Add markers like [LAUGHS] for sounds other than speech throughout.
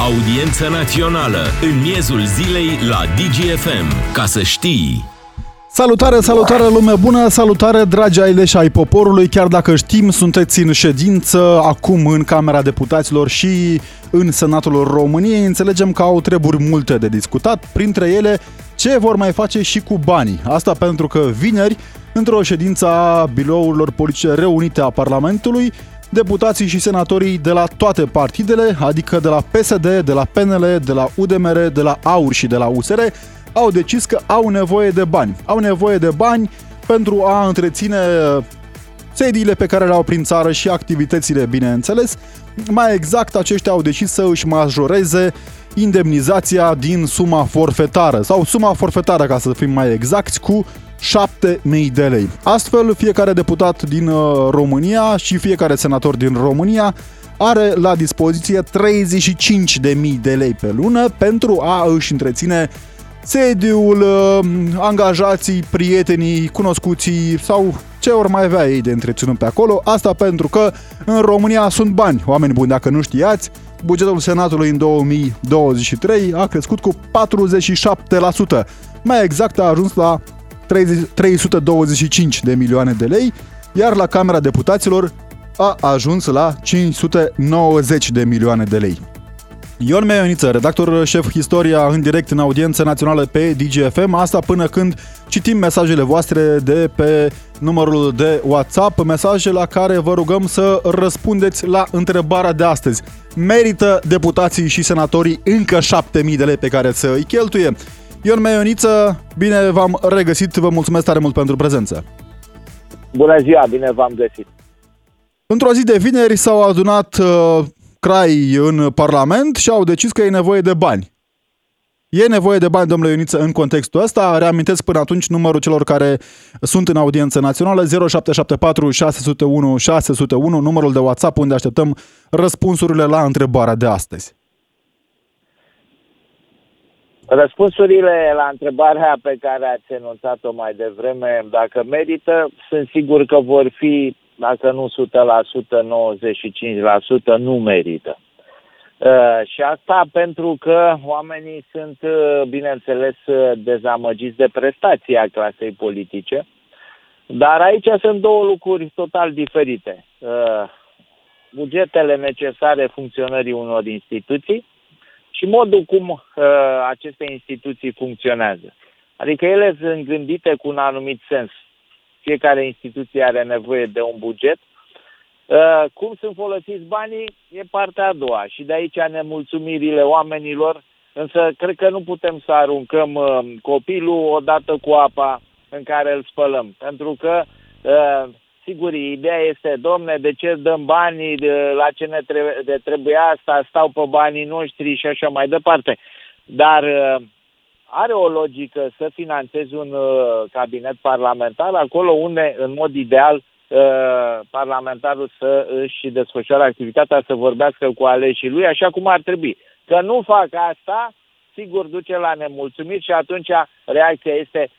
Audiență națională în miezul zilei la DGFM. Ca să știi... Salutare, salutare lume bună, salutare dragi aileși ai poporului, chiar dacă știm, sunteți în ședință acum în Camera Deputaților și în Senatul României. Înțelegem că au treburi multe de discutat, printre ele ce vor mai face și cu banii. Asta pentru că vineri, într-o ședință a birourilor politice reunite a Parlamentului, deputații și senatorii de la toate partidele, adică de la PSD, de la PNL, de la UDMR, de la AUR și de la USR, au decis că au nevoie de bani. Au nevoie de bani pentru a întreține sediile pe care le-au prin țară și activitățile, bineînțeles. Mai exact, aceștia au decis să își majoreze indemnizația din suma forfetară sau suma forfetară, ca să fim mai exacti, cu 7.000 de lei. Astfel, fiecare deputat din uh, România și fiecare senator din România are la dispoziție 35.000 de lei pe lună pentru a își întreține sediul, uh, angajații, prietenii, cunoscuții sau ce ori mai avea ei de întreținut pe acolo. Asta pentru că în România sunt bani, oameni buni, dacă nu știați, bugetul Senatului în 2023 a crescut cu 47%. Mai exact a ajuns la 325 de milioane de lei, iar la Camera Deputaților a ajuns la 590 de milioane de lei. Ion Meioniță, redactor șef Istoria în direct în audiență națională pe DGFM, asta până când citim mesajele voastre de pe numărul de WhatsApp, mesaje la care vă rugăm să răspundeți la întrebarea de astăzi. Merită deputații și senatorii încă 7000 de lei pe care să îi cheltuie? Ion Meioniță, bine v-am regăsit, vă mulțumesc tare mult pentru prezență. Bună ziua, bine v-am găsit. Într-o zi de vineri s-au adunat uh, crai în Parlament și au decis că e nevoie de bani. E nevoie de bani, domnule Ioniță, în contextul ăsta. Reamintesc până atunci numărul celor care sunt în audiență națională, 0774 601 601, numărul de WhatsApp unde așteptăm răspunsurile la întrebarea de astăzi. Răspunsurile la întrebarea pe care ați enunțat-o mai devreme, dacă merită, sunt sigur că vor fi, dacă nu 100%, 95%, nu merită. Uh, și asta pentru că oamenii sunt, uh, bineînțeles, uh, dezamăgiți de prestația clasei politice, dar aici sunt două lucruri total diferite. Uh, bugetele necesare funcționării unor instituții și modul cum uh, aceste instituții funcționează. Adică ele sunt gândite cu un anumit sens. Fiecare instituție are nevoie de un buget. Uh, cum sunt folosiți banii e partea a doua și de aici nemulțumirile oamenilor, însă cred că nu putem să aruncăm uh, copilul odată cu apa în care îl spălăm, pentru că uh, Sigur, ideea este, domne, de ce dăm banii, de, la ce ne trebuie, de trebuie asta, stau pe banii noștri și așa mai departe. Dar uh, are o logică să finanțezi un uh, cabinet parlamentar acolo unde, în mod ideal, uh, parlamentarul să își desfășoare activitatea, să vorbească cu aleșii lui așa cum ar trebui. Că nu fac asta, sigur duce la nemulțumit și atunci reacția este uh,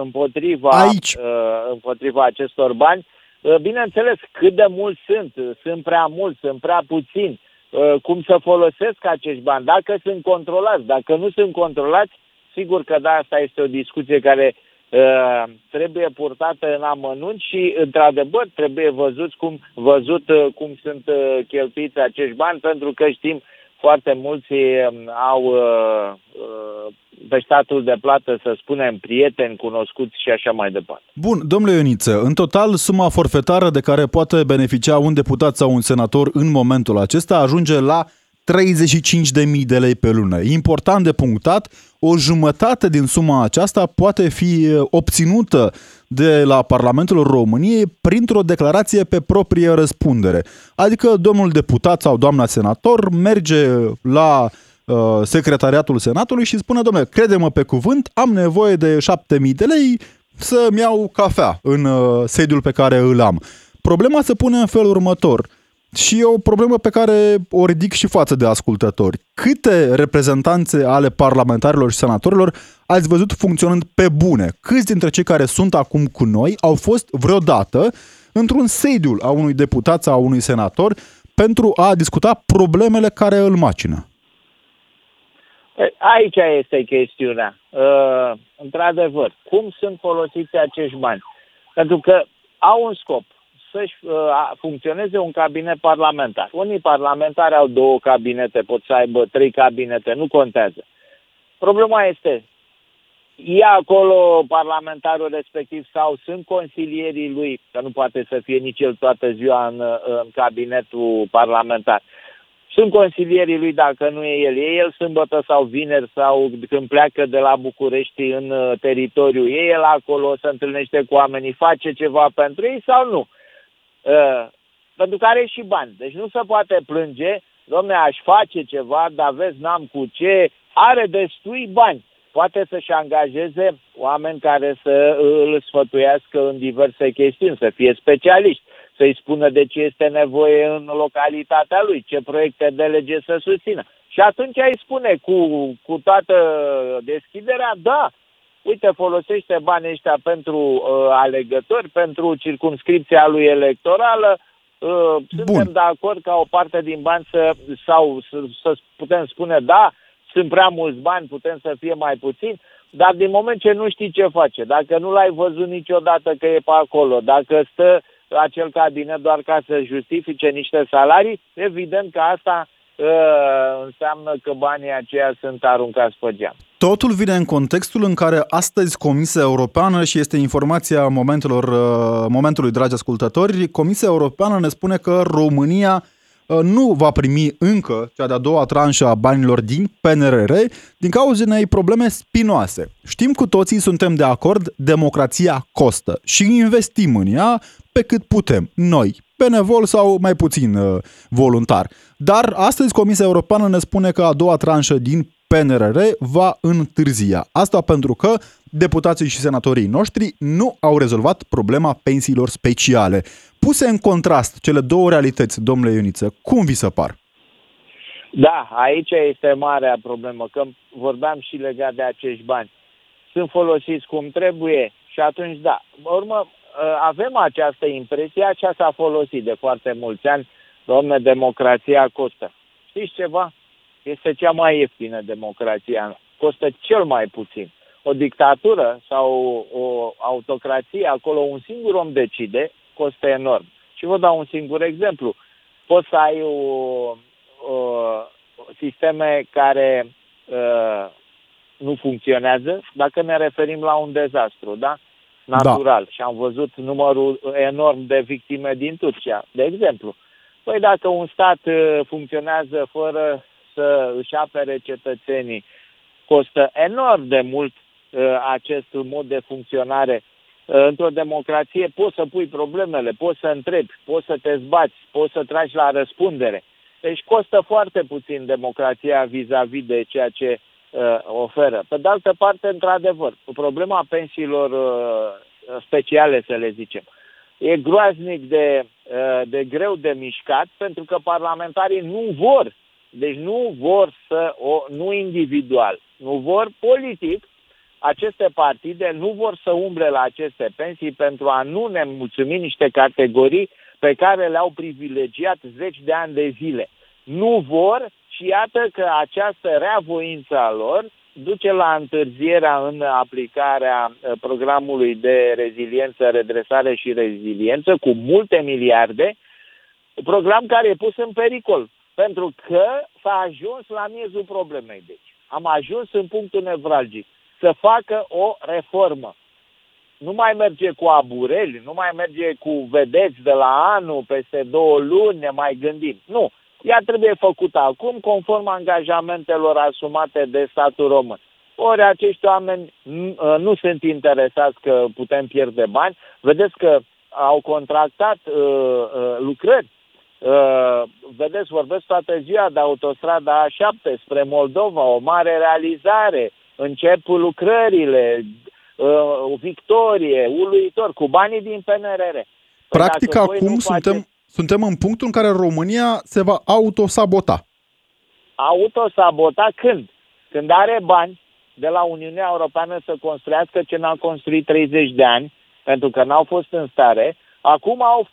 împotriva, Aici. Uh, împotriva acestor bani. Uh, bineînțeles, cât de mulți sunt, sunt prea mulți, sunt prea puțini, uh, cum să folosesc acești bani, dacă sunt controlați, dacă nu sunt controlați, sigur că da, asta este o discuție care uh, trebuie purtată în amănunt și, într-adevăr, trebuie văzut cum, văzut, uh, cum sunt uh, cheltuiți acești bani, pentru că știm foarte mulți um, au uh, uh, pe statul de plată, să spunem, prieteni, cunoscuți și așa mai departe. Bun, domnule Ioniță, în total, suma forfetară de care poate beneficia un deputat sau un senator în momentul acesta ajunge la 35.000 de lei pe lună. Important de punctat, o jumătate din suma aceasta poate fi obținută de la Parlamentul României printr-o declarație pe proprie răspundere. Adică domnul deputat sau doamna senator merge la uh, secretariatul Senatului și spune, domnule, crede-mă pe cuvânt, am nevoie de 7.000 de lei să-mi iau cafea în uh, sediul pe care îl am. Problema se pune în felul următor – și e o problemă pe care o ridic și față de ascultători. Câte reprezentanțe ale parlamentarilor și senatorilor ați văzut funcționând pe bune? Câți dintre cei care sunt acum cu noi au fost vreodată într-un sediu a unui deputat sau a unui senator pentru a discuta problemele care îl macină? Aici este chestiunea. Uh, într-adevăr, cum sunt folosiți acești bani? Pentru că au un scop să-și uh, funcționeze un cabinet parlamentar. Unii parlamentari au două cabinete, pot să aibă trei cabinete, nu contează. Problema este, e acolo parlamentarul respectiv sau sunt consilierii lui, că nu poate să fie nici el toată ziua în, în cabinetul parlamentar. Sunt consilierii lui dacă nu e el. E el sâmbătă sau vineri sau când pleacă de la București în uh, teritoriu. E el acolo, se întâlnește cu oamenii, face ceva pentru ei sau nu. Uh, pentru că are și bani. Deci nu se poate plânge, domne, aș face ceva, dar vezi, n-am cu ce, are destui bani. Poate să-și angajeze oameni care să îl sfătuiască în diverse chestiuni, să fie specialiști, să-i spună de ce este nevoie în localitatea lui, ce proiecte de lege să susțină. Și atunci îi spune cu, cu toată deschiderea, da, uite, folosește banii ăștia pentru uh, alegători, pentru circumscripția lui electorală, uh, suntem de acord ca o parte din bani să, sau să, să putem spune, da, sunt prea mulți bani, putem să fie mai puțin, dar din moment ce nu știi ce face, dacă nu l-ai văzut niciodată că e pe acolo, dacă stă acel cabinet doar ca să justifice niște salarii, evident că asta uh, înseamnă că banii aceia sunt aruncați pe geam. Totul vine în contextul în care astăzi Comisia Europeană, și este informația momentelor, uh, momentului, dragi ascultători, Comisia Europeană ne spune că România uh, nu va primi încă cea de-a doua tranșă a banilor din PNRR din cauza unei probleme spinoase. Știm cu toții, suntem de acord, democrația costă și investim în ea pe cât putem, noi, benevol sau mai puțin uh, voluntar. Dar astăzi Comisia Europeană ne spune că a doua tranșă din PNRR va întârzia. Asta pentru că deputații și senatorii noștri nu au rezolvat problema pensiilor speciale. Puse în contrast cele două realități, domnule Ioniță, cum vi se par? Da, aici este marea problemă, că vorbeam și legat de acești bani. Sunt folosiți cum trebuie și atunci, da, urmă, avem această impresie, așa s-a folosit de foarte mulți ani, domne, democrația costă. Știți ceva? este cea mai ieftină democrația. Costă cel mai puțin. O dictatură sau o autocrație, acolo un singur om decide, costă enorm. Și vă dau un singur exemplu. Poți să ai o, o, sisteme care uh, nu funcționează dacă ne referim la un dezastru, da? Natural. Da. Și am văzut numărul enorm de victime din Turcia, de exemplu. Păi dacă un stat funcționează fără să își apere cetățenii. Costă enorm de mult uh, acest mod de funcționare. Uh, într-o democrație poți să pui problemele, poți să întrebi, poți să te zbați, poți să tragi la răspundere. Deci costă foarte puțin democrația vis-a-vis de ceea ce uh, oferă. Pe de altă parte, într-adevăr, problema pensiilor uh, speciale, să le zicem, e groaznic de, uh, de greu de mișcat pentru că parlamentarii nu vor deci nu vor să o, nu individual, nu vor politic, aceste partide nu vor să umble la aceste pensii pentru a nu ne mulțumi niște categorii pe care le-au privilegiat zeci de ani de zile. Nu vor și iată că această reavoință a lor duce la întârzierea în aplicarea uh, programului de reziliență, redresare și reziliență cu multe miliarde, program care e pus în pericol pentru că s-a ajuns la miezul problemei. Deci, am ajuns în punctul nevralgic să facă o reformă. Nu mai merge cu abureli, nu mai merge cu vedeți de la anul, peste două luni, ne mai gândim. Nu. Ea trebuie făcută acum, conform angajamentelor asumate de statul român. Ori acești oameni nu sunt interesați că putem pierde bani. Vedeți că au contractat uh, uh, lucrări Uh, vedeți, vorbesc toată ziua de autostrada A7 spre Moldova, o mare realizare, încep lucrările, uh, victorie, uluitor, cu banii din PNRR. Păi Practic acum suntem, faceți... suntem în punctul în care România se va autosabota. Autosabota când? Când are bani de la Uniunea Europeană să construiască ce n-a construit 30 de ani, pentru că n-au fost în stare, Acum au,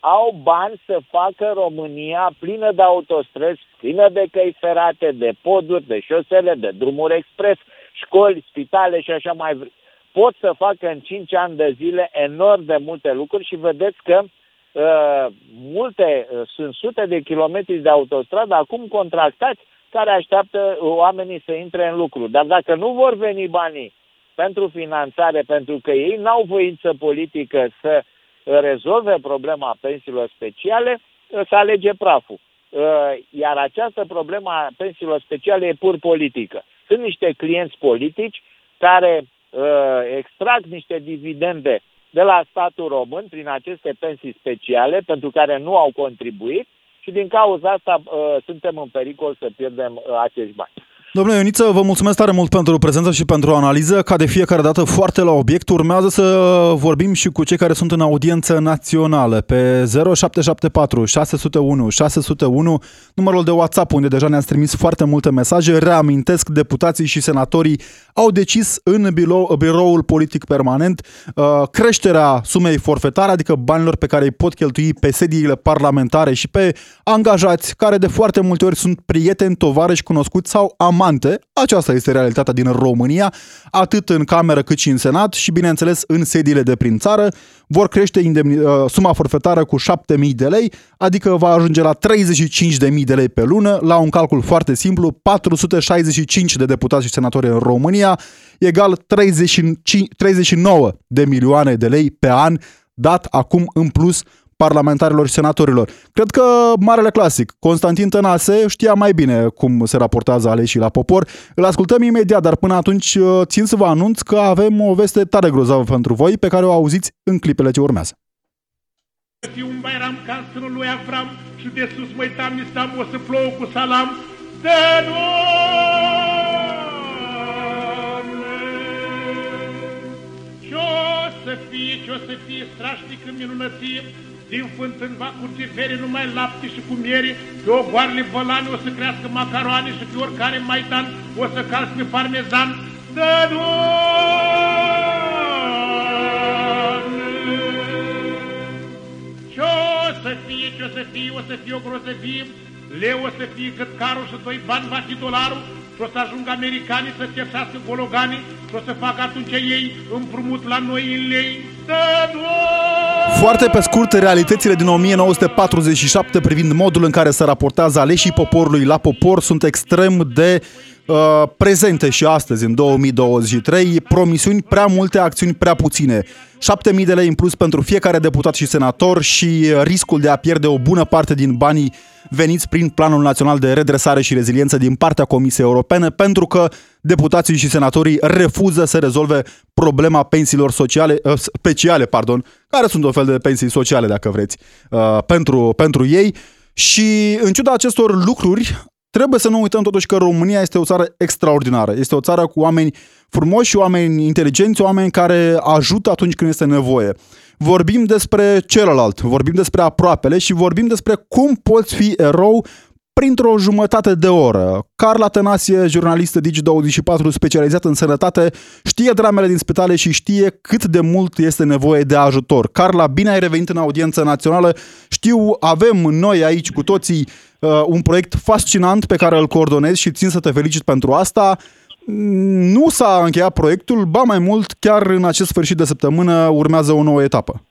au bani să facă România plină de autostrăzi, plină de căi ferate, de poduri, de șosele, de drumuri expres, școli, spitale și așa mai pot să facă în 5 ani de zile enorm de multe lucruri și vedeți că uh, multe, uh, sunt sute de kilometri de autostradă acum contractați care așteaptă oamenii să intre în lucru. Dar dacă nu vor veni banii pentru finanțare, pentru că ei n-au voință politică să rezolve problema pensiilor speciale, să alege praful. Uh, iar această problemă a pensiilor speciale e pur politică. Sunt niște clienți politici care uh, extrag niște dividende de la statul român prin aceste pensii speciale pentru care nu au contribuit și din cauza asta uh, suntem în pericol să pierdem uh, acești bani. Domnule Ioniță, vă mulțumesc tare mult pentru prezență și pentru analiză. Ca de fiecare dată foarte la obiect, urmează să vorbim și cu cei care sunt în audiență națională pe 0774 601 601, numărul de WhatsApp unde deja ne-ați trimis foarte multe mesaje. Reamintesc, deputații și senatorii au decis în birou, biroul politic permanent uh, creșterea sumei forfetare, adică banilor pe care îi pot cheltui pe sediile parlamentare și pe angajați care de foarte multe ori sunt prieteni, tovarăși, cunoscuți sau am amante. Aceasta este realitatea din România, atât în cameră cât și în senat și, bineînțeles, în sediile de prin țară. Vor crește indemni- uh, suma forfetară cu 7.000 de lei, adică va ajunge la 35.000 de lei pe lună, la un calcul foarte simplu, 465 de deputați și senatori în România, egal 35, 39 de milioane de lei pe an, dat acum în plus parlamentarilor și senatorilor. Cred că marele clasic, Constantin Tănase știa mai bine cum se raportează aleșii la popor. Îl ascultăm imediat, dar până atunci uh, țin să vă anunț că avem o veste tare grozavă pentru voi, pe care o auziți în clipele ce urmează. un bairam ca sânul lui Avram și de sus mă uitam, nistam, o să plouă cu salam. De Ce-o să fie, ce-o să fie strașnic în minunăție, din fântân va curge fere numai lapte și cu miere, pe ogoarele vălane o să crească macaroane și pe oricare maidan o să calci pe parmezan. Dă Ce o să fie, ce o să fie, o să fie o grozăvie, leu o să fie cât carul și doi bani va fi dolarul, și o să ajungă americanii să tersească gologanii și o să facă atunci ei împrumut la noi în lei. Foarte pe scurt, realitățile din 1947 privind modul în care se raportează aleșii poporului la popor sunt extrem de uh, prezente și astăzi, în 2023, promisiuni prea multe, acțiuni prea puține. 7.000 de lei în plus pentru fiecare deputat și senator și riscul de a pierde o bună parte din banii veniți prin Planul Național de Redresare și Reziliență din partea Comisiei Europene, pentru că deputații și senatorii refuză să rezolve problema pensiilor sociale, uh, speciale, pardon, care sunt o fel de pensii sociale, dacă vreți, uh, pentru, pentru ei. Și în ciuda acestor lucruri, Trebuie să nu uităm totuși că România este o țară extraordinară. Este o țară cu oameni frumoși, oameni inteligenți, oameni care ajută atunci când este nevoie. Vorbim despre celălalt, vorbim despre aproapele și vorbim despre cum poți fi erou printr-o jumătate de oră. Carla Tănasie, jurnalistă Digi24 specializată în sănătate, știe dramele din spitale și știe cât de mult este nevoie de ajutor. Carla, bine ai revenit în audiență națională. Știu, avem noi aici cu toții uh, un proiect fascinant pe care îl coordonez și țin să te felicit pentru asta. Nu s-a încheiat proiectul, ba mai mult, chiar în acest sfârșit de săptămână urmează o nouă etapă.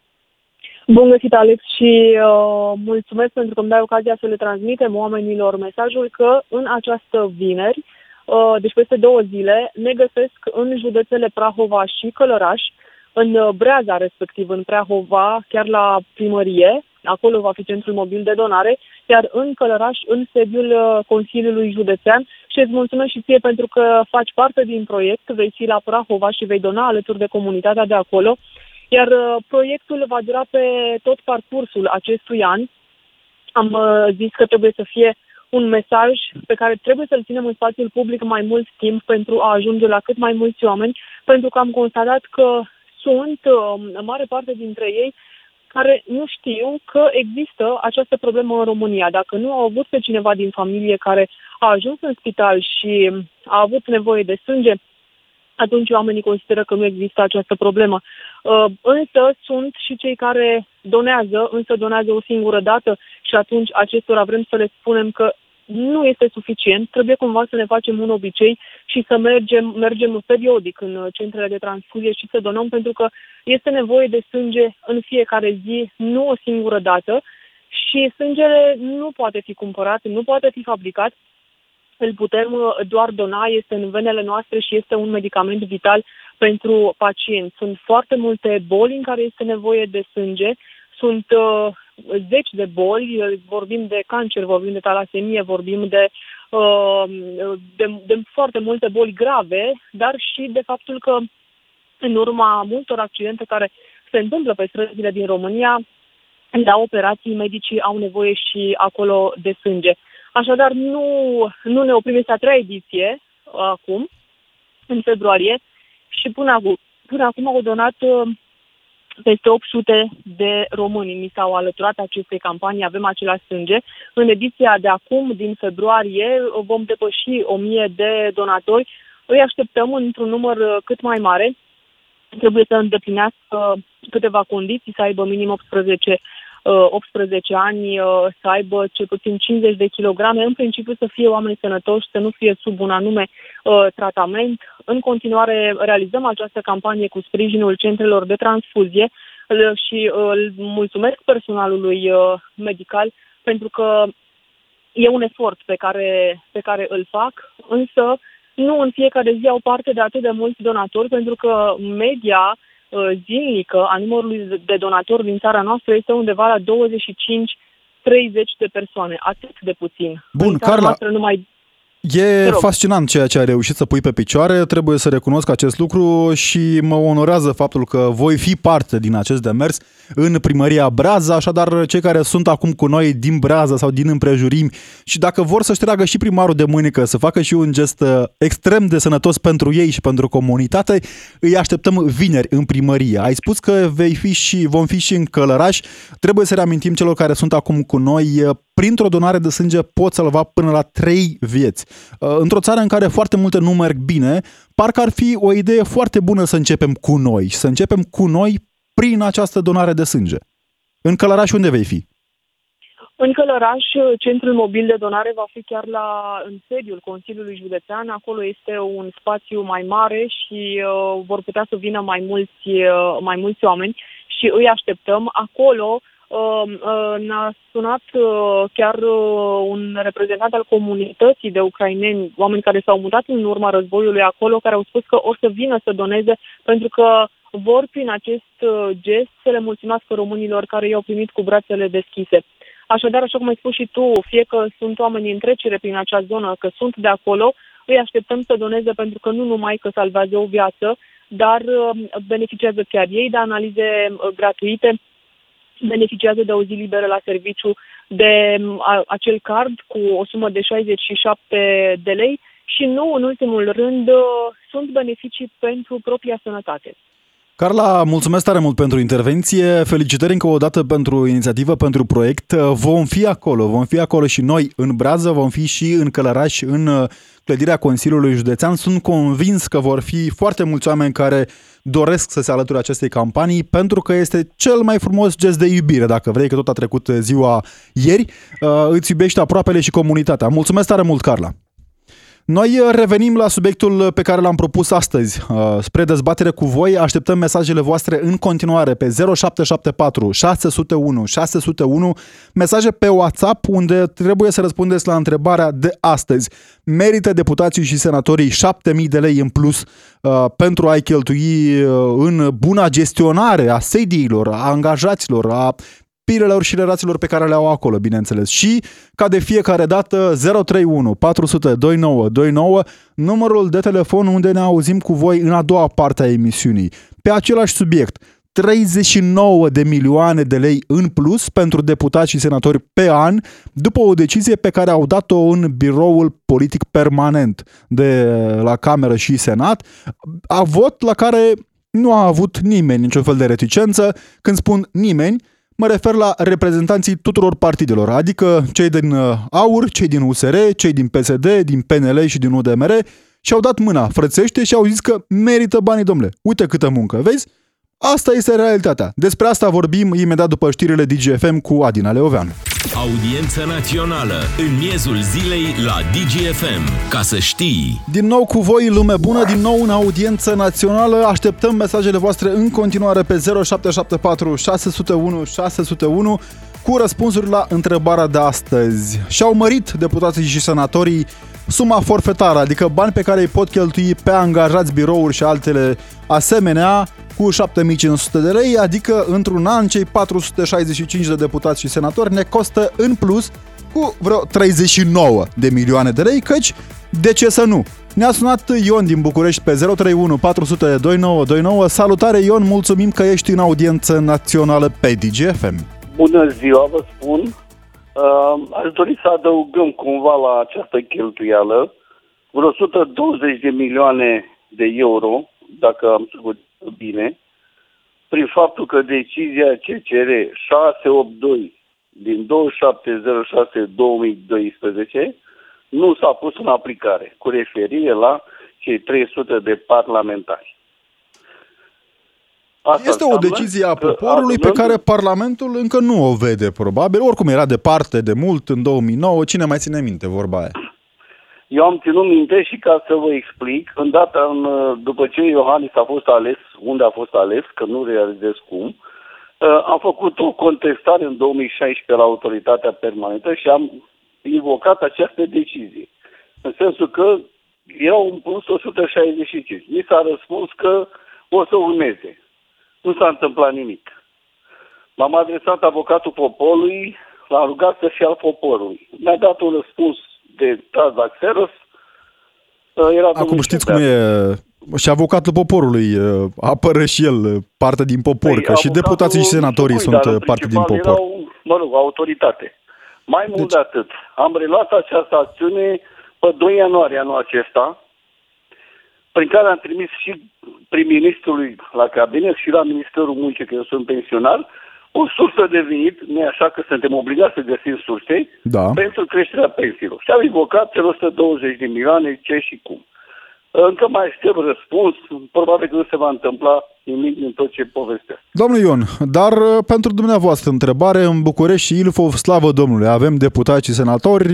Bun găsit, Alex, și uh, mulțumesc pentru că îmi dai ocazia să le transmitem oamenilor mesajul că în această vineri, uh, deci peste două zile, ne găsesc în județele Prahova și Călăraș, în uh, Breaza, respectiv în Prahova, chiar la primărie, acolo va fi centrul mobil de donare, iar în Călăraș, în sediul uh, Consiliului Județean. Și îți mulțumesc și ție pentru că faci parte din proiect, vei fi la Prahova și vei dona alături de comunitatea de acolo. Iar uh, proiectul va dura pe tot parcursul acestui an. Am uh, zis că trebuie să fie un mesaj pe care trebuie să-l ținem în spațiul public mai mult timp pentru a ajunge la cât mai mulți oameni, pentru că am constatat că sunt, în uh, mare parte dintre ei, care nu știu că există această problemă în România. Dacă nu au avut pe cineva din familie care a ajuns în spital și a avut nevoie de sânge, atunci oamenii consideră că nu există această problemă. Uh, însă sunt și cei care donează, însă donează o singură dată și atunci acestora vrem să le spunem că nu este suficient, trebuie cumva să ne facem un obicei și să mergem, mergem periodic în centrele de transfuzie și să donăm pentru că este nevoie de sânge în fiecare zi, nu o singură dată. Și sângele nu poate fi cumpărat, nu poate fi fabricat, îl putem uh, doar dona, este în venele noastre și este un medicament vital pentru pacienți. Sunt foarte multe boli în care este nevoie de sânge, sunt uh, zeci de boli, vorbim de cancer, vorbim de talasemie, vorbim de, uh, de, de foarte multe boli grave, dar și de faptul că în urma multor accidente care se întâmplă pe străzile din România, la operații medicii au nevoie și acolo de sânge. Așadar, nu, nu ne oprim, este a treia ediție acum, în februarie, și până acum, până acum au donat uh, peste 800 de români. Mi s-au alăturat acestei campanii, avem același sânge. În ediția de acum, din februarie, vom depăși 1000 de donatori. Îi așteptăm într-un număr uh, cât mai mare. Trebuie să îndeplinească câteva condiții, să aibă minim 18 18 uh, ani uh, să aibă cel puțin 50 de kilograme, în principiu să fie oameni sănătoși, să nu fie sub un anume uh, tratament. În continuare realizăm această campanie cu sprijinul centrelor de transfuzie și îl mulțumesc personalului medical pentru că e un efort pe care, pe care îl fac, însă nu în fiecare zi au parte de atât de mulți donatori, pentru că media Uh, zilnică a numărului de donatori din țara noastră este undeva la 25-30 de persoane, atât de puțin. Bun, Carla, numai E fascinant ceea ce ai reușit să pui pe picioare, trebuie să recunosc acest lucru și mă onorează faptul că voi fi parte din acest demers în primăria Braza, așadar cei care sunt acum cu noi din Braza sau din împrejurimi și dacă vor să-și tragă și primarul de mâinică să facă și un gest uh, extrem de sănătos pentru ei și pentru comunitate, îi așteptăm vineri în primărie. Ai spus că vei fi și, vom fi și în Călăraș, trebuie să reamintim celor care sunt acum cu noi uh, printr-o donare de sânge poți salva până la 3 vieți. Uh, într-o țară în care foarte multe nu merg bine, parcă ar fi o idee foarte bună să începem cu noi și să începem cu noi prin această donare de sânge. În Călăraș unde vei fi? În Călăraș, centrul mobil de donare va fi chiar la în sediul Consiliului Județean. Acolo este un spațiu mai mare și uh, vor putea să vină mai mulți, uh, mai mulți oameni și îi așteptăm. Acolo Um, uh, ne-a sunat uh, chiar uh, un reprezentant al comunității de ucraineni, oameni care s-au mutat în urma războiului acolo, care au spus că o să vină să doneze pentru că vor prin acest gest să le mulțumească românilor care i-au primit cu brațele deschise. Așadar, așa cum ai spus și tu, fie că sunt oameni în trecere prin acea zonă, că sunt de acolo, îi așteptăm să doneze pentru că nu numai că salvează o viață, dar beneficiază chiar ei de analize gratuite, beneficiază de o zi liberă la serviciu de a, acel card cu o sumă de 67 de lei și nu, în ultimul rând, uh, sunt beneficii pentru propria sănătate. Carla, mulțumesc tare mult pentru intervenție. Felicitări încă o dată pentru inițiativă, pentru proiect. Vom fi acolo, vom fi acolo și noi în Brază, vom fi și în Călăraș, în uh, clădirea Consiliului Județean. Sunt convins că vor fi foarte mulți oameni care doresc să se alăture acestei campanii pentru că este cel mai frumos gest de iubire, dacă vrei, că tot a trecut ziua ieri. Uh, îți iubești aproapele și comunitatea. Mulțumesc tare mult, Carla! Noi uh, revenim la subiectul uh, pe care l-am propus astăzi. Uh, spre dezbatere cu voi, așteptăm mesajele voastre în continuare pe 0774 601 601, mesaje pe WhatsApp unde trebuie să răspundeți la întrebarea de astăzi. Merită deputații și senatorii 7000 de lei în plus pentru a-i cheltui în buna gestionare a sediilor, a angajaților, a pirelor și relațiilor pe care le au acolo, bineînțeles. Și, ca de fiecare dată, 031 400 2929, numărul de telefon unde ne auzim cu voi în a doua parte a emisiunii. Pe același subiect, 39 de milioane de lei în plus pentru deputați și senatori pe an, după o decizie pe care au dat-o în biroul politic permanent de la Cameră și Senat, a vot la care nu a avut nimeni niciun fel de reticență. Când spun nimeni, Mă refer la reprezentanții tuturor partidelor, adică cei din uh, AUR, cei din USR, cei din PSD, din PNL și din UDMR și au dat mâna frățește și au zis că merită banii, domnule. Uite câtă muncă, vezi? Asta este realitatea. Despre asta vorbim imediat după știrile DGFM cu Adina Leoveanu. Audiență națională în miezul zilei la DGFM. Ca să știi. Din nou cu voi, lume bună, din nou în audiență națională. Așteptăm mesajele voastre în continuare pe 0774 601 601 cu răspunsuri la întrebarea de astăzi. Și-au mărit deputații și senatorii suma forfetară, adică bani pe care îi pot cheltui pe angajați, birouri și altele asemenea, cu 7500 de lei, adică într-un an cei 465 de deputați și senatori ne costă în plus cu vreo 39 de milioane de lei, căci de ce să nu? Ne-a sunat Ion din București pe 031 400 2929. Salutare Ion, mulțumim că ești în audiență națională pe DGFM. Bună ziua, vă spun. Uh, aș dori să adăugăm cumva la această cheltuială vreo 120 de milioane de euro, dacă am să bine, prin faptul că decizia CCR 682 din 2706-2012 nu s-a pus în aplicare, cu referire la cei 300 de parlamentari. Asta este o decizie a poporului pe care Parlamentul încă nu o vede, probabil. Oricum era departe de mult în 2009. Cine mai ține minte vorba aia? Eu am ținut minte și ca să vă explic, în data în, după ce Iohannis a fost ales, unde a fost ales, că nu realizez cum, uh, am făcut o contestare în 2016 la autoritatea permanentă și am invocat această decizie. În sensul că erau un plus 165. Mi s-a răspuns că o să urmeze. Nu s-a întâmplat nimic. M-am adresat avocatul poporului, l-am rugat să fie al poporului. Mi-a dat un răspuns de Tazaxeros. Uh, era Acum știți cum e și avocatul poporului uh, apără și el uh, parte din popor, păi, că și deputații și senatorii sunt parte din popor. Erau, mă rog, autoritate. Mai mult deci... de atât, am reluat această acțiune pe 2 ianuarie anul acesta, prin care am trimis și prim-ministrului la cabinet și la Ministerul Muncii, că eu sunt pensionar, o sursă de venit, nu așa că suntem obligați să găsim surse, da. pentru creșterea pensiilor. Și am invocat cel 120 de milioane, ce și cum. Încă mai aștept răspuns, probabil că nu se va întâmpla nimic din tot ce povestea. Domnul Ion, dar uh, pentru dumneavoastră întrebare, în București și Ilfov, slavă Domnului, avem deputați și senatori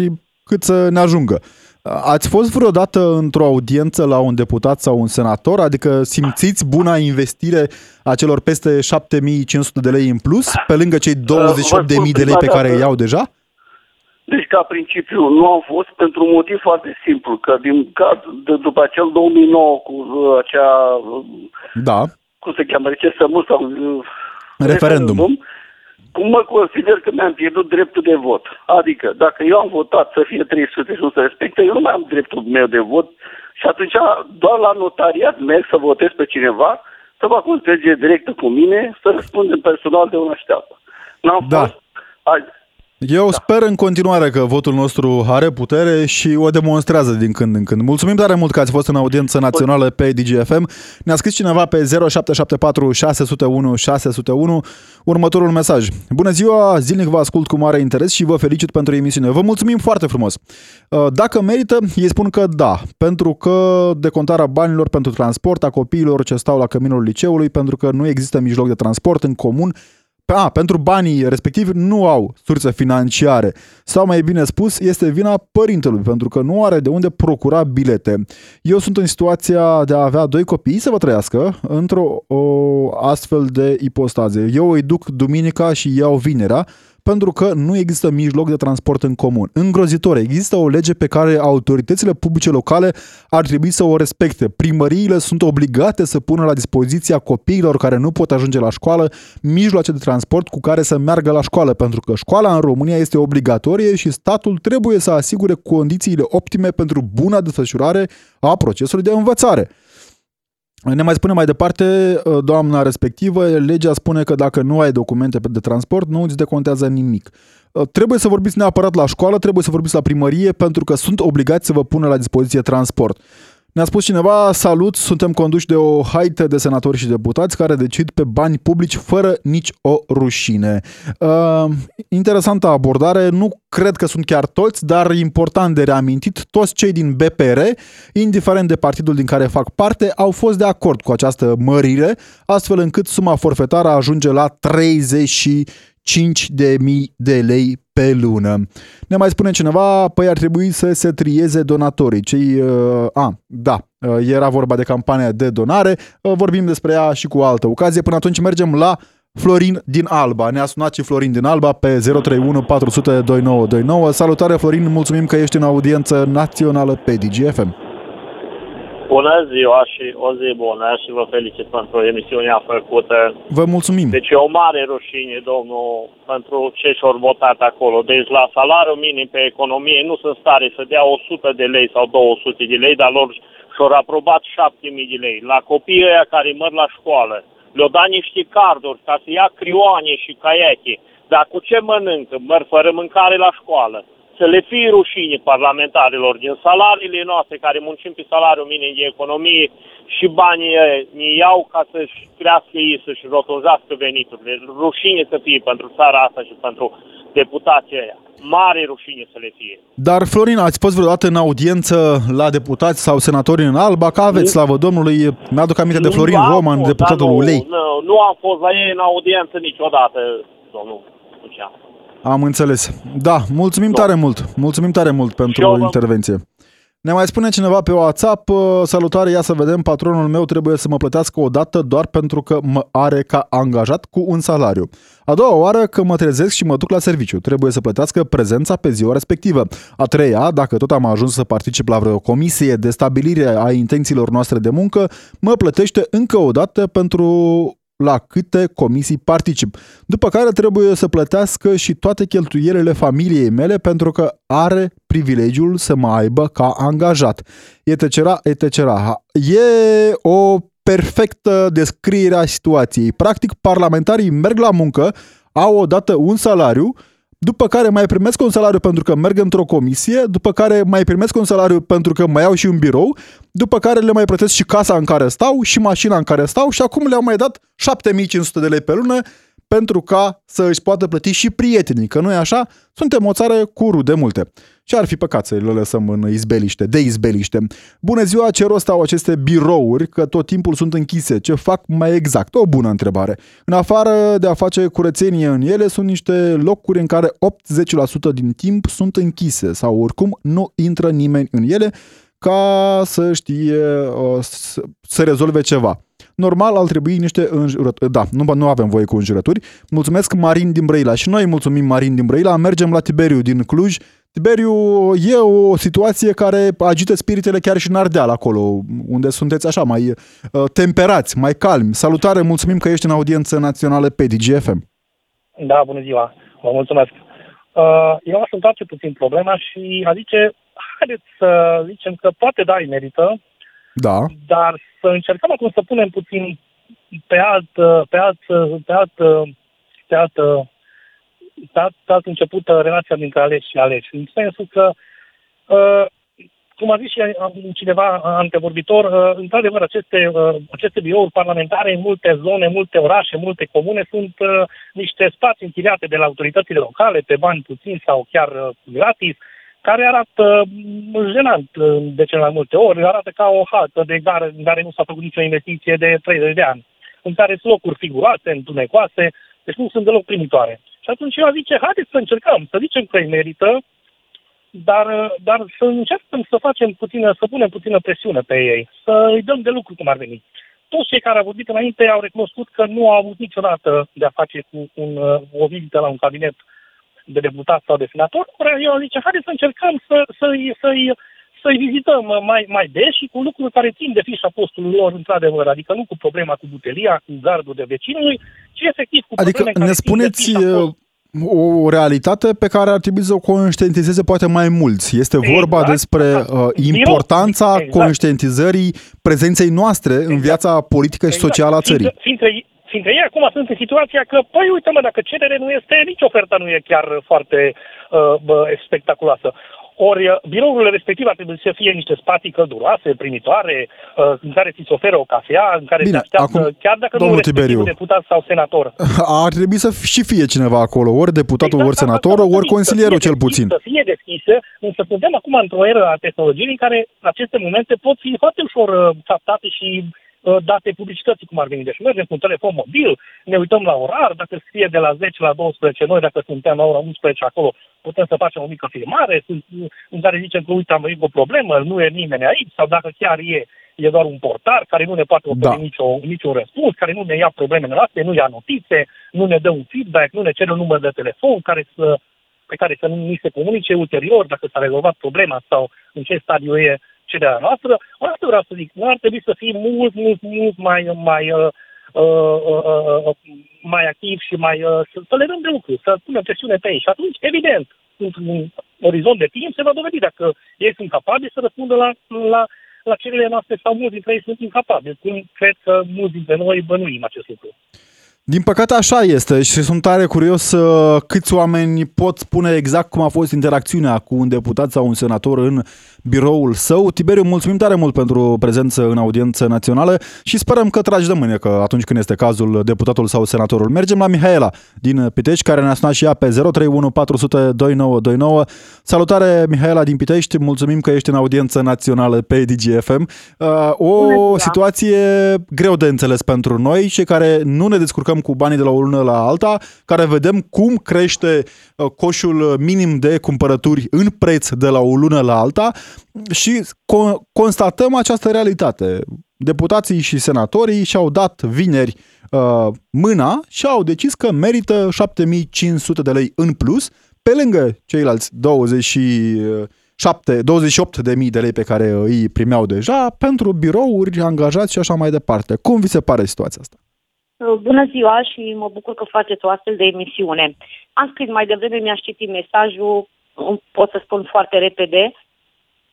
cât să ne ajungă. Ați fost vreodată într-o audiență la un deputat sau un senator? Adică simțiți buna investire a celor peste 7500 de lei în plus, pe lângă cei 28.000 de lei pe care îi iau deja? Deci, ca principiu, nu am fost pentru un motiv foarte simplu, că din caz, de, după acel 2009 cu uh, acea... Da. Cum se cheamă, recesământ sau... Uh, referendum. referendum cum mă consider că mi-am pierdut dreptul de vot. Adică, dacă eu am votat să fie 300 și nu se respectă, eu nu mai am dreptul meu de vot și atunci doar la notariat merg să votez pe cineva, să fac o înțelegere directă cu mine, să răspundem personal de una și de alta. N-am da. fost... Eu da. sper în continuare că votul nostru are putere și o demonstrează din când în când. Mulțumim tare mult că ați fost în audiență națională pe DGFM. Ne-a scris cineva pe 0774 601 601 următorul mesaj. Bună ziua, zilnic vă ascult cu mare interes și vă felicit pentru emisiune. Vă mulțumim foarte frumos. Uh, dacă merită, ei spun că da, pentru că decontarea banilor pentru transport a copiilor ce stau la căminul liceului, pentru că nu există mijloc de transport în comun, a, pentru banii respectivi nu au surse financiare. Sau mai bine spus, este vina părintelui, pentru că nu are de unde procura bilete. Eu sunt în situația de a avea doi copii să vă trăiască într-o o astfel de ipostaze. Eu îi duc duminica și iau vinerea, pentru că nu există mijloc de transport în comun. Îngrozitor, există o lege pe care autoritățile publice locale ar trebui să o respecte. Primăriile sunt obligate să pună la dispoziția copiilor care nu pot ajunge la școală mijloace de transport cu care să meargă la școală, pentru că școala în România este obligatorie și statul trebuie să asigure condițiile optime pentru buna desfășurare a procesului de învățare. Ne mai spune mai departe, uh, doamna respectivă, legea spune că dacă nu ai documente de transport, nu îți decontează nimic. Uh, trebuie să vorbiți neapărat la școală, trebuie să vorbiți la primărie, pentru că sunt obligați să vă pună la dispoziție transport. Ne-a spus cineva, salut, suntem conduși de o haită de senatori și deputați care decid pe bani publici fără nici o rușine. Uh, interesantă abordare, nu cred că sunt chiar toți, dar important de reamintit, toți cei din BPR, indiferent de partidul din care fac parte, au fost de acord cu această mărire, astfel încât suma forfetară ajunge la 30 5.000 de lei pe lună. Ne mai spune cineva, păi ar trebui să se trieze donatorii. Cei, uh, a, da, uh, era vorba de campania de donare, uh, vorbim despre ea și cu altă ocazie. Până atunci mergem la Florin din Alba. Ne-a sunat și Florin din Alba pe 031 400 2929. Salutare Florin, mulțumim că ești în audiență națională pe DGFM. Bună ziua și o zi bună și vă felicit pentru emisiunea făcută. Vă mulțumim. Deci e o mare rușine, domnul, pentru ce și-au votat acolo. Deci la salariul minim pe economie nu sunt stare să dea 100 de lei sau 200 de lei, dar lor și-au aprobat 7000 de lei. La copiii ăia care măr la școală, le-au dat niște carduri ca să ia crioane și caiache. Dar cu ce mănâncă? Măr fără mâncare la școală să le fie rușine parlamentarilor din salariile noastre care muncim pe salariul minim de economie și banii ne iau ca să-și crească ei, să-și rotunjească veniturile. Rușine să fie pentru țara asta și pentru deputații aia. Mare rușine să le fie. Dar, Florin, ați fost vreodată în audiență la deputați sau senatori în Alba? Că aveți, slavă Domnului, mi-aduc aminte de Florin Roman, deputatul nu, Ulei. Nu, nu am fost la ei în audiență niciodată, domnul Lucian. Am înțeles. Da, mulțumim no. tare mult. Mulțumim tare mult pentru eu, intervenție. Ne mai spune cineva pe WhatsApp, uh, salutare, ia să vedem, patronul meu trebuie să mă plătească o dată doar pentru că mă are ca angajat cu un salariu. A doua oară că mă trezesc și mă duc la serviciu, trebuie să plătească prezența pe ziua respectivă. A treia, dacă tot am ajuns să particip la vreo comisie de stabilire a intențiilor noastre de muncă, mă plătește încă o dată pentru la câte comisii particip, după care trebuie să plătească și toate cheltuielile familiei mele pentru că are privilegiul să mă aibă ca angajat. etc. etc. E o perfectă descriere a situației. Practic, parlamentarii merg la muncă, au odată un salariu după care mai primesc un salariu pentru că merg într-o comisie, după care mai primesc un salariu pentru că mai iau și un birou, după care le mai plătesc și casa în care stau și mașina în care stau și acum le-au mai dat 7500 de lei pe lună pentru ca să își poată plăti și prietenii, că noi așa suntem o țară cu rude multe. Și ar fi păcat să le lăsăm în izbeliște, de izbeliște. Bună ziua, ce rost au aceste birouri, că tot timpul sunt închise? Ce fac mai exact? O bună întrebare. În afară de a face curățenie în ele, sunt niște locuri în care 80% din timp sunt închise sau oricum nu intră nimeni în ele ca să știe uh, să rezolve ceva. Normal ar trebui niște înjurături. Da, nu, nu avem voie cu înjurături. Mulțumesc Marin din Brăila și noi mulțumim Marin din Brăila. Mergem la Tiberiu din Cluj. Tiberiu e o situație care agită spiritele chiar și în Ardeal acolo, unde sunteți așa mai uh, temperați, mai calmi. Salutare, mulțumim că ești în audiență națională pe DGFM. Da, bună ziua, vă mulțumesc. Uh, eu aș întoarce puțin problema și a zice, haideți să zicem că poate da, îi merită, da. dar să încercăm acum să punem puțin pe alt, pe alt, pe alt, pe alt, pe alt, pe alt început relația dintre aleși și aleși. În sensul că, uh, cum a zis și cineva antevorbitor, uh, într-adevăr, aceste, uh, aceste birouri parlamentare în multe zone, multe orașe, multe comune sunt niște spații închiriate de la autoritățile locale, pe bani puțini sau chiar gratis, care arată mm, jenant de cele mai multe ori, arată ca o haltă de gare în care nu s-a făcut nicio investiție de 30 de ani, în care sunt locuri figurate, întunecoase, deci nu sunt deloc primitoare. Și atunci eu zice, haideți să încercăm, să zicem că îi merită, dar, dar să încercăm să facem puțină, să punem puțină presiune pe ei, să îi dăm de lucru cum ar veni. Toți cei care au vorbit înainte au recunoscut că nu au avut niciodată de a face cu un, o vizită la un cabinet uh, de deputat sau de senator, eu zice, haideți să încercăm să, să-i, să-i, să-i vizităm mai, mai des și cu lucruri care țin de fișa postului lor, într-adevăr, adică nu cu problema cu butelia, cu gardul de vecinului, ci efectiv cu adică probleme care ne spuneți țin de fișa o realitate pe care ar trebui să o conștientizeze poate mai mulți. Este exact, vorba despre uh, importanța exact. conștientizării prezenței noastre exact. în viața politică și exact. socială a țării. Fiindcă, fiindcă fiindcă ei acum sunt în situația că, păi uite mă, dacă cerere nu este, nici oferta nu e chiar foarte uh, bă, spectaculoasă. Ori uh, birourile respective ar trebui să fie niște spații călduroase, primitoare, uh, în care ți se oferă o cafea, în care Bine, te așteaptă, acum, chiar dacă nu domnul respectivul Tiberiu. deputat sau senator. [LAUGHS] Ar trebui să și fie cineva acolo, ori deputatul, Exact, ori asta- senator, asta ori zic, să consilierul fie cel deschis, puțin. Să fie deschisă, însă suntem acum într-o eră a tehnologiei în care aceste momente pot fi foarte ușor uh, captate și uh, date publicității cum ar veni. Deci mergem cu un telefon mobil, ne uităm la orar, dacă scrie de la 10 la 12, noi dacă suntem la ora 11 acolo, putem să facem o mică filmare sunt, în care zicem că uite am venit cu o problemă, nu e nimeni aici, sau dacă chiar e, e doar un portar care nu ne poate oferi Da. nicio, niciun răspuns, care nu ne ia problemele noastre, nu ia notițe, nu ne dă un feedback, nu ne cere un număr de telefon care să, pe care să ni se comunice ulterior dacă s-a rezolvat problema sau în ce stadiu e cererea noastră. Asta vreau să zic, nu ar trebui să fim mult, mult, mult mai, mai, uh, uh, uh, uh, mai activ și mai uh, să, să le dăm de lucru, să punem presiune pe ei. Și atunci, evident, într-un orizont de timp se va dovedi dacă ei sunt capabili să răspundă la, la, la cererile noastre sau mulți dintre ei sunt incapabili. Cum cred că mulți dintre noi bănuim acest lucru. Din păcate așa este și sunt tare curios uh, câți oameni pot spune exact cum a fost interacțiunea cu un deputat sau un senator în biroul său. Tiberiu, mulțumim tare mult pentru prezență în audiență națională și sperăm că tragi de mâine că atunci când este cazul deputatul sau senatorul. Mergem la Mihaela din Pitești, care ne-a sunat și ea pe 031 400 2929. Salutare, Mihaela din Pitești, mulțumim că ești în audiență națională pe DGFM. Uh, O ziua. situație greu de înțeles pentru noi și care nu ne descurcăm cu banii de la o lună la alta, care vedem cum crește uh, coșul minim de cumpărături în preț de la o lună la alta și co- constatăm această realitate. Deputații și senatorii și-au dat vineri uh, mâna și au decis că merită 7500 de lei în plus, pe lângă ceilalți 27, 28 de mii de lei pe care îi primeau deja pentru birouri, angajați și așa mai departe. Cum vi se pare situația asta? Bună ziua și mă bucur că faceți o astfel de emisiune. Am scris mai devreme, mi-aș citi mesajul, pot să spun foarte repede.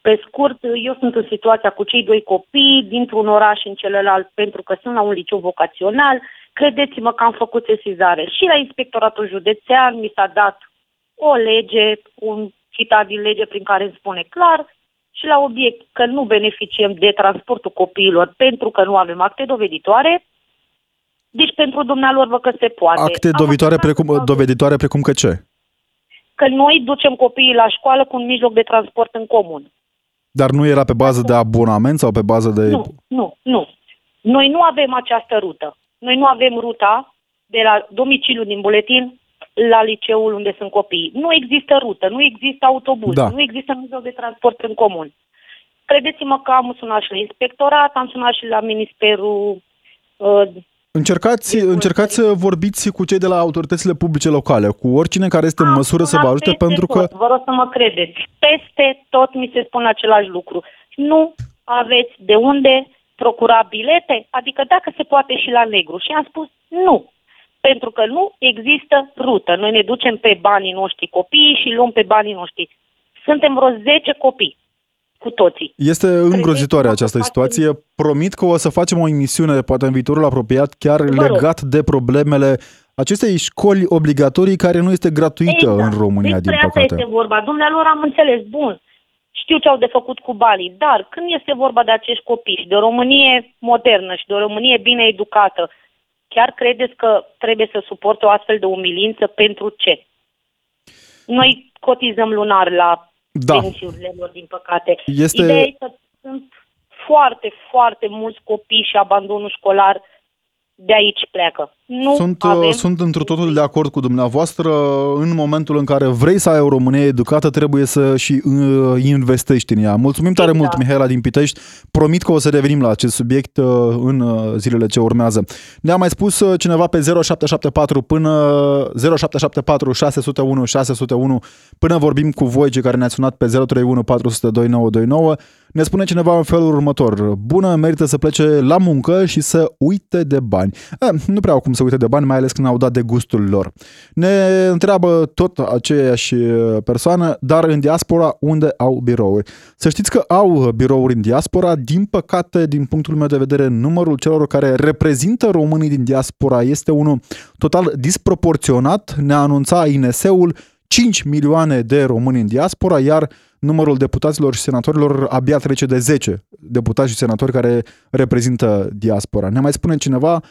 Pe scurt, eu sunt în situația cu cei doi copii dintr-un oraș în celălalt pentru că sunt la un liceu vocațional. Credeți-mă că am făcut sesizare și la inspectoratul județean mi s-a dat o lege, un citat din lege prin care îmi spune clar și la obiect că nu beneficiem de transportul copiilor pentru că nu avem acte doveditoare, deci pentru dumnealor vă că se poate. Acte Am doveditoare aflat precum, că- doveditoare precum că ce? Că noi ducem copiii la școală cu un mijloc de transport în comun. Dar nu era pe bază de abonament sau pe bază de... Nu, nu, nu. Noi nu avem această rută. Noi nu avem ruta de la domiciliu din buletin la liceul unde sunt copiii. Nu există rută, nu există autobuz, Da. nu există mijloc de transport în comun. Credeți-mă că am sunat și la inspectorat, am sunat și la Ministerul uh, Încercați, Deci, încercați să vorbiți cu cei de la autoritățile publice locale, cu oricine care este în Am măsură să vă sunat ajute, peste pentru că tot. Vă rog să mă credeți. Peste tot mi se spune același lucru. Nu aveți de unde procura bilete? Adică dacă se poate și la negru. Și am spus nu. Pentru că nu există rută. Noi ne ducem pe banii noștri copiii și luăm pe banii noștri. Suntem vreo 10 copii cu toții. este îngrozitoare că această facem- situație. Promit că o să facem o emisiune, poate în viitorul apropiat, chiar rog. legat de problemele acestei școli obligatorii care nu este gratuită în România, Despre din asta păcate. este vorba. Dumnealor am înțeles, bun. Știu ce au de făcut cu banii, dar când este vorba de acești copii și de o Românie modernă și de o Românie bine educată, chiar credeți că trebuie să suporte o astfel de umilință pentru ce? Noi cotizăm lunar la Da. pensiurile lor, din păcate. Este- Ideea e că sunt foarte, foarte mulți copii și abandonul școlar de aici pleacă. Nu Sunt, avem... uh, sunt într totul de acord cu dumneavoastră. În momentul în care vrei să ai o Românie educată, trebuie să și uh, investești în ea. Mulțumim tare Exact. mult, Mihaela din Pitești. Promit că o să revenim la acest subiect uh, în uh, zilele ce urmează. Ne-a mai spus uh, cineva pe 0774 până 0774 601 601 până vorbim cu voi, cei care ne-ați sunat pe 031 400 2929. Ne spune cineva în felul următor. Bună, merită să plece la muncă și să uite de bani. Eh, nu prea au cum să uite de bani, mai ales când au dat de gustul lor. Ne întreabă tot aceeași persoană, dar în diaspora unde au birouri. Să știți că au birouri în diaspora, din păcate, din punctul meu de vedere, numărul celor care reprezintă românii din diaspora este unul total disproporționat. Ne anunța INS-ul 5 milioane de români în diaspora, iar numărul deputaților și senatorilor abia trece de 10 deputați și senatori care reprezintă diaspora. Ne mai spune cineva,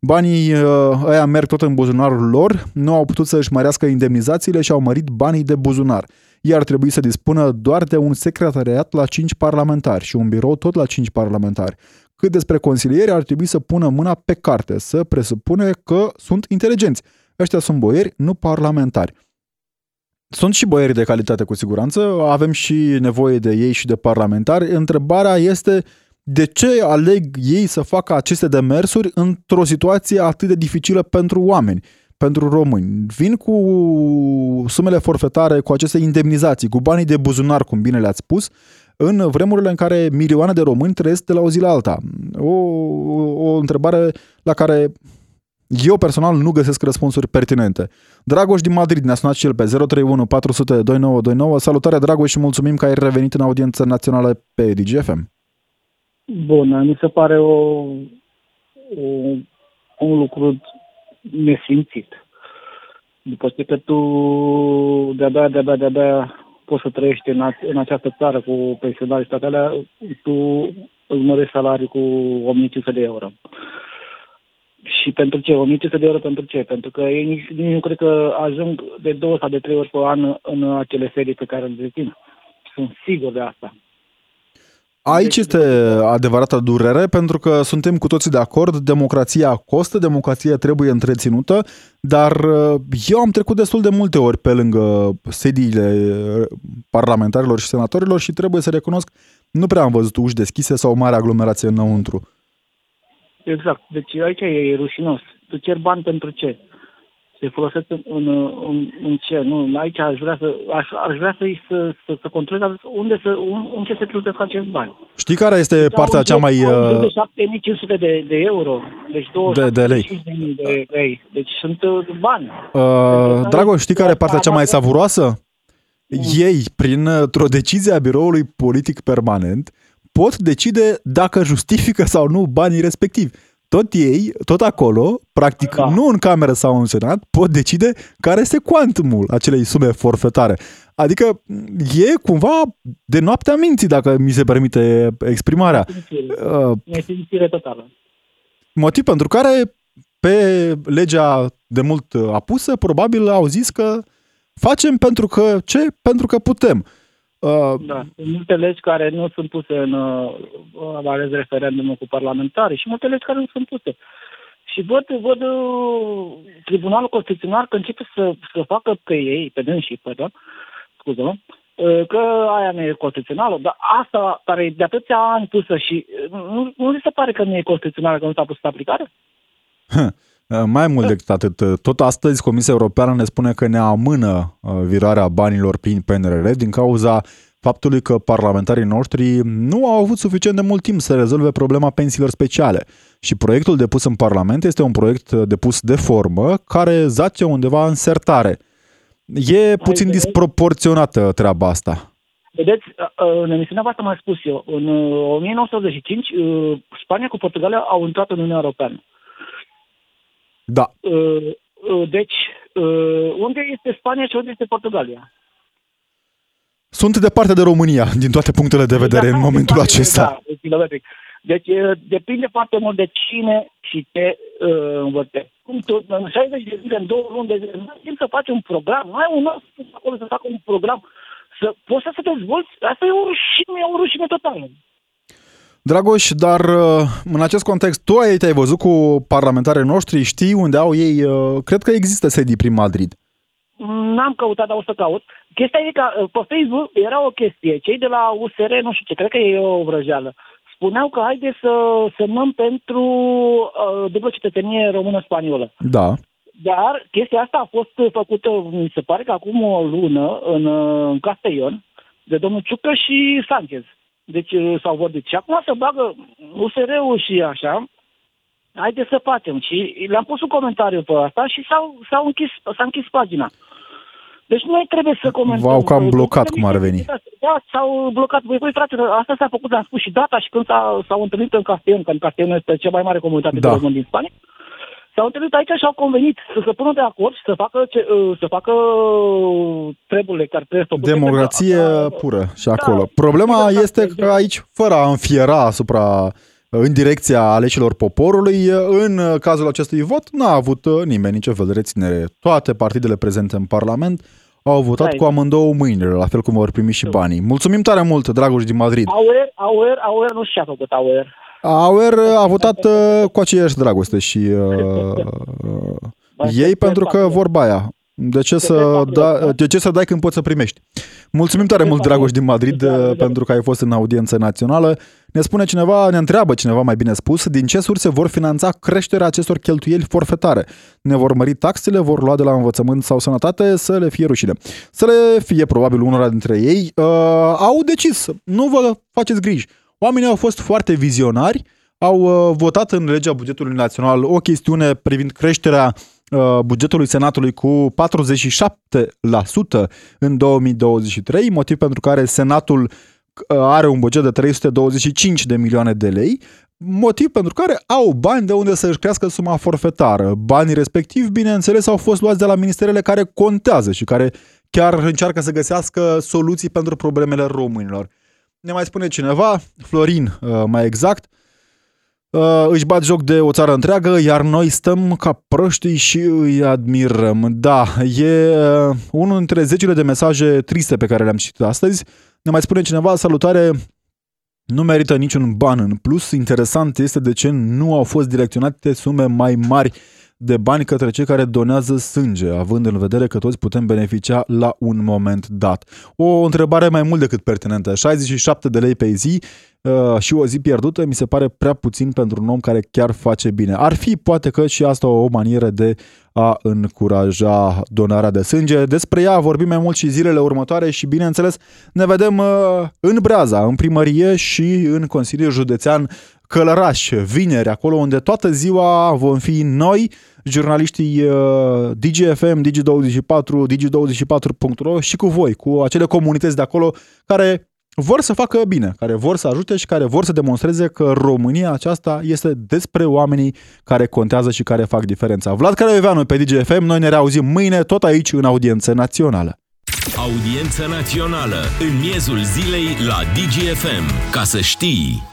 banii uh, ăia merg tot în buzunarul lor, nu au putut să își mărească indemnizațiile și au mărit banii de buzunar. Ei ar trebui să dispună doar de un secretariat la 5 parlamentari și un birou tot la 5 parlamentari. Cât despre consilieri, ar trebui să pună mâna pe carte, să presupune că sunt inteligenți. Ăștia sunt boieri, nu parlamentari. Sunt și boieri de calitate cu siguranță, avem și nevoie de ei și de parlamentari. Întrebarea este de ce aleg ei să facă aceste demersuri într-o situație atât de dificilă pentru oameni, pentru români. Vin cu sumele forfetare, cu aceste indemnizații, cu banii de buzunar, cum bine le-ați spus, în vremurile în care milioane de români trăiesc de la o zi la alta. O, o, o întrebare la care eu personal nu găsesc răspunsuri pertinente. Dragoș din Madrid ne-a sunat și el pe 031 400 2929. Salutare Dragoș și mulțumim că ai revenit în audiență națională pe DGFM. Bună, mi se pare o, o, un lucru nesimțit. După ce că tu de-abia, de-abia, de-abia poți să trăiești în, a, în această țară cu pensionari și toate alea, tu îți mărești salariul cu 1500 de euro. Și pentru ce? 1500 de euro pentru ce? Pentru că ei nici, nici nu cred că ajung de două sau de trei ori pe an în acele serii pe care le dețin. Sunt sigur de asta. Aici este adevărata durere pentru că suntem cu toții de acord, democrația costă, democrația trebuie întreținută, dar uh, eu am trecut destul de multe ori pe lângă sediile parlamentarilor și senatorilor și trebuie să recunosc, nu prea am văzut uși deschise sau o mare aglomerație înăuntru. Exact. Deci aici e rușinos. Tu cer bani pentru ce? Se folosesc în, în, în, în ce? Nu, aici aș vrea să, aș, aș vrea să, să, să, să controlez unde, să, un, ce se cheltuiesc acești bani. Știi care este deci partea cea mai... Uh... de 7500 de, de euro, deci de, de lei. de lei. Deci sunt uh, bani. Uh, Dragoș, știi care e partea cea mai savuroasă? Ei, prin o decizie a biroului politic permanent, pot decide dacă justifică sau nu banii respectivi. Tot ei, tot acolo, practic da. nu în cameră sau în senat, pot decide care este cuantumul acelei sume forfetare. Adică e cumva de noaptea minții, dacă mi se permite exprimarea. Nesimțire uh, totală. Motiv pentru care pe legea de mult apusă, probabil au zis că facem pentru că ce? Pentru că putem. Uh, da, sunt multe legi care nu sunt puse în, uh, ales referendumul cu parlamentari și multe legi care nu sunt puse. Și văd, văd uh, Tribunalul Constituțional că începe să, să facă pe ei, pe dânsii, pardon, scuză uh, că aia nu e constituțională, dar asta care e de atâția ani pusă și uh, nu, nu se pare că nu e constituțională, că nu s-a pus în aplicare? Mai mult decât atât, tot astăzi Comisia Europeană ne spune că ne amână uh, virarea banilor prin PNRR din cauza faptului că parlamentarii noștri nu au avut suficient de mult timp să rezolve problema pensiilor speciale. Și proiectul depus în Parlament este un proiect depus de formă care zace undeva în sertare. E puțin disproporționată treaba asta. Vedeți, în emisiunea voastră am spus eu, în 1985 uh, Spania cu Portugalia au intrat în Uniunea Europeană. Da. Uh, uh, deci, uh, unde este Spania și unde este Portugalia? Sunt departe de România, din toate punctele de vedere, da, în momentul departe, acesta. Da, deci depinde foarte mult de cine și ce uh, învățe. Cum tu, în 60 de zile, în două luni de zile, nu ai să faci un program, nu ai un om acolo să facă un program, să poți să te dezvolți, asta e o rușine, e o rușine totală. Dragoș, dar uh, în acest context, tu ai te-ai văzut cu parlamentarii noștri, știi unde au ei, uh, cred că există sedii prin Madrid. N-am căutat, dar o să caut. Chestia e că uh, pe Facebook era o chestie. Cei de la USR, nu știu ce, cred că e o vrăjeală, spuneau că haide să semnăm pentru uh, dublă cetățenie română-spaniolă. Da. Dar chestia asta a fost făcută, mi se pare că acum o lună, în, în Castellon, de domnul Ciucă și Sanchez. Deci uh, s-au vorbit. Și acum să bagă USR-ul și așa, haideți să facem. Și le-am pus un comentariu pe asta și s-au, s-au închis, s-a închis pagina. Deci noi trebuie să comentăm. V-au cam blocat, cum ar veni. Da, s-au blocat. Voi, voi frate, asta s-a făcut, am spus și data și când s-au, s-au întâlnit în Castellon, că în Castellon este cea mai mare comunitate da. de români din Spania. S-au întâlnit aici și au convenit să se pună de acord și să facă, ce, uh, să facă treburile care trebuie făcute. Democrație Că- pură și Da, acolo. Problema exact, este exact. că aici, fără a înfiera asupra în direcția aleșilor poporului, în cazul acestui vot n-a avut uh, nimeni nicio fel de reținere. Toate partidele prezente în Parlament au votat Da, cu amândouă mâinile, la fel cum vor primi și banii. Mulțumim tare mult, Dragoș din Madrid. Auer, Auer, Auer nu știu ce a făcut Auer. Auer a votat uh, cu aceeași dragoste și uh, uh, ei pentru că vorba aia. De ce, să da, de ce să dai când poți să primești? Mulțumim tare mult, Dragoș din Madrid, uh, pentru că ai fost în audiență națională. Ne spune cineva, ne întreabă cineva mai bine spus, din ce surse vor finanța creșterea acestor cheltuieli forfetare? Ne vor mări taxele, vor lua de la învățământ sau sănătate, să le fie rușine. Să le fie probabil unora dintre ei. Uh, au decis, nu vă faceți griji. Oamenii au fost foarte vizionari, au uh, votat în legea bugetului național o chestiune privind creșterea uh, bugetului Senatului cu 47% în 2023, motiv pentru care Senatul uh, are un buget de 325 de milioane de lei, motiv pentru care au bani de unde să-și crească suma forfetară. Banii respectivi, bineînțeles, au fost luați de la ministerele care contează și care chiar încearcă să găsească soluții pentru problemele românilor. Ne mai spune cineva, Florin uh, mai exact, uh, își bat joc de o țară întreagă, iar noi stăm ca proștii și îi admirăm. Da, e uh, unul dintre zecile de mesaje triste pe care le-am citit astăzi. Ne mai spune cineva, salutare, nu merită niciun ban în plus. Interesant este de ce nu au fost direcționate sume mai mari de bani către cei care donează sânge, având în vedere că toți putem beneficia la un moment dat. O întrebare mai mult decât pertinentă. 67 de lei pe zi uh, și o zi pierdută mi se pare prea puțin pentru un om care chiar face bine. Ar fi poate că și asta o manieră de a încuraja donarea de sânge. Despre ea vorbim mai mult și zilele următoare și bineînțeles ne vedem uh, în Breaza, în primărie și în Consiliul Județean Călăraș, vineri, acolo unde toată ziua vom fi noi, jurnaliștii uh, DGFM, Digi24, Digi24.ro și cu voi, cu acele comunități de acolo care vor să facă bine, care vor să ajute și care vor să demonstreze că România aceasta este despre oamenii care contează și care fac diferența. Vlad Caraveanu pe DGFM, noi ne reauzim mâine tot aici în audiență națională. Audiență națională în miezul zilei la DGFM. Ca să știi...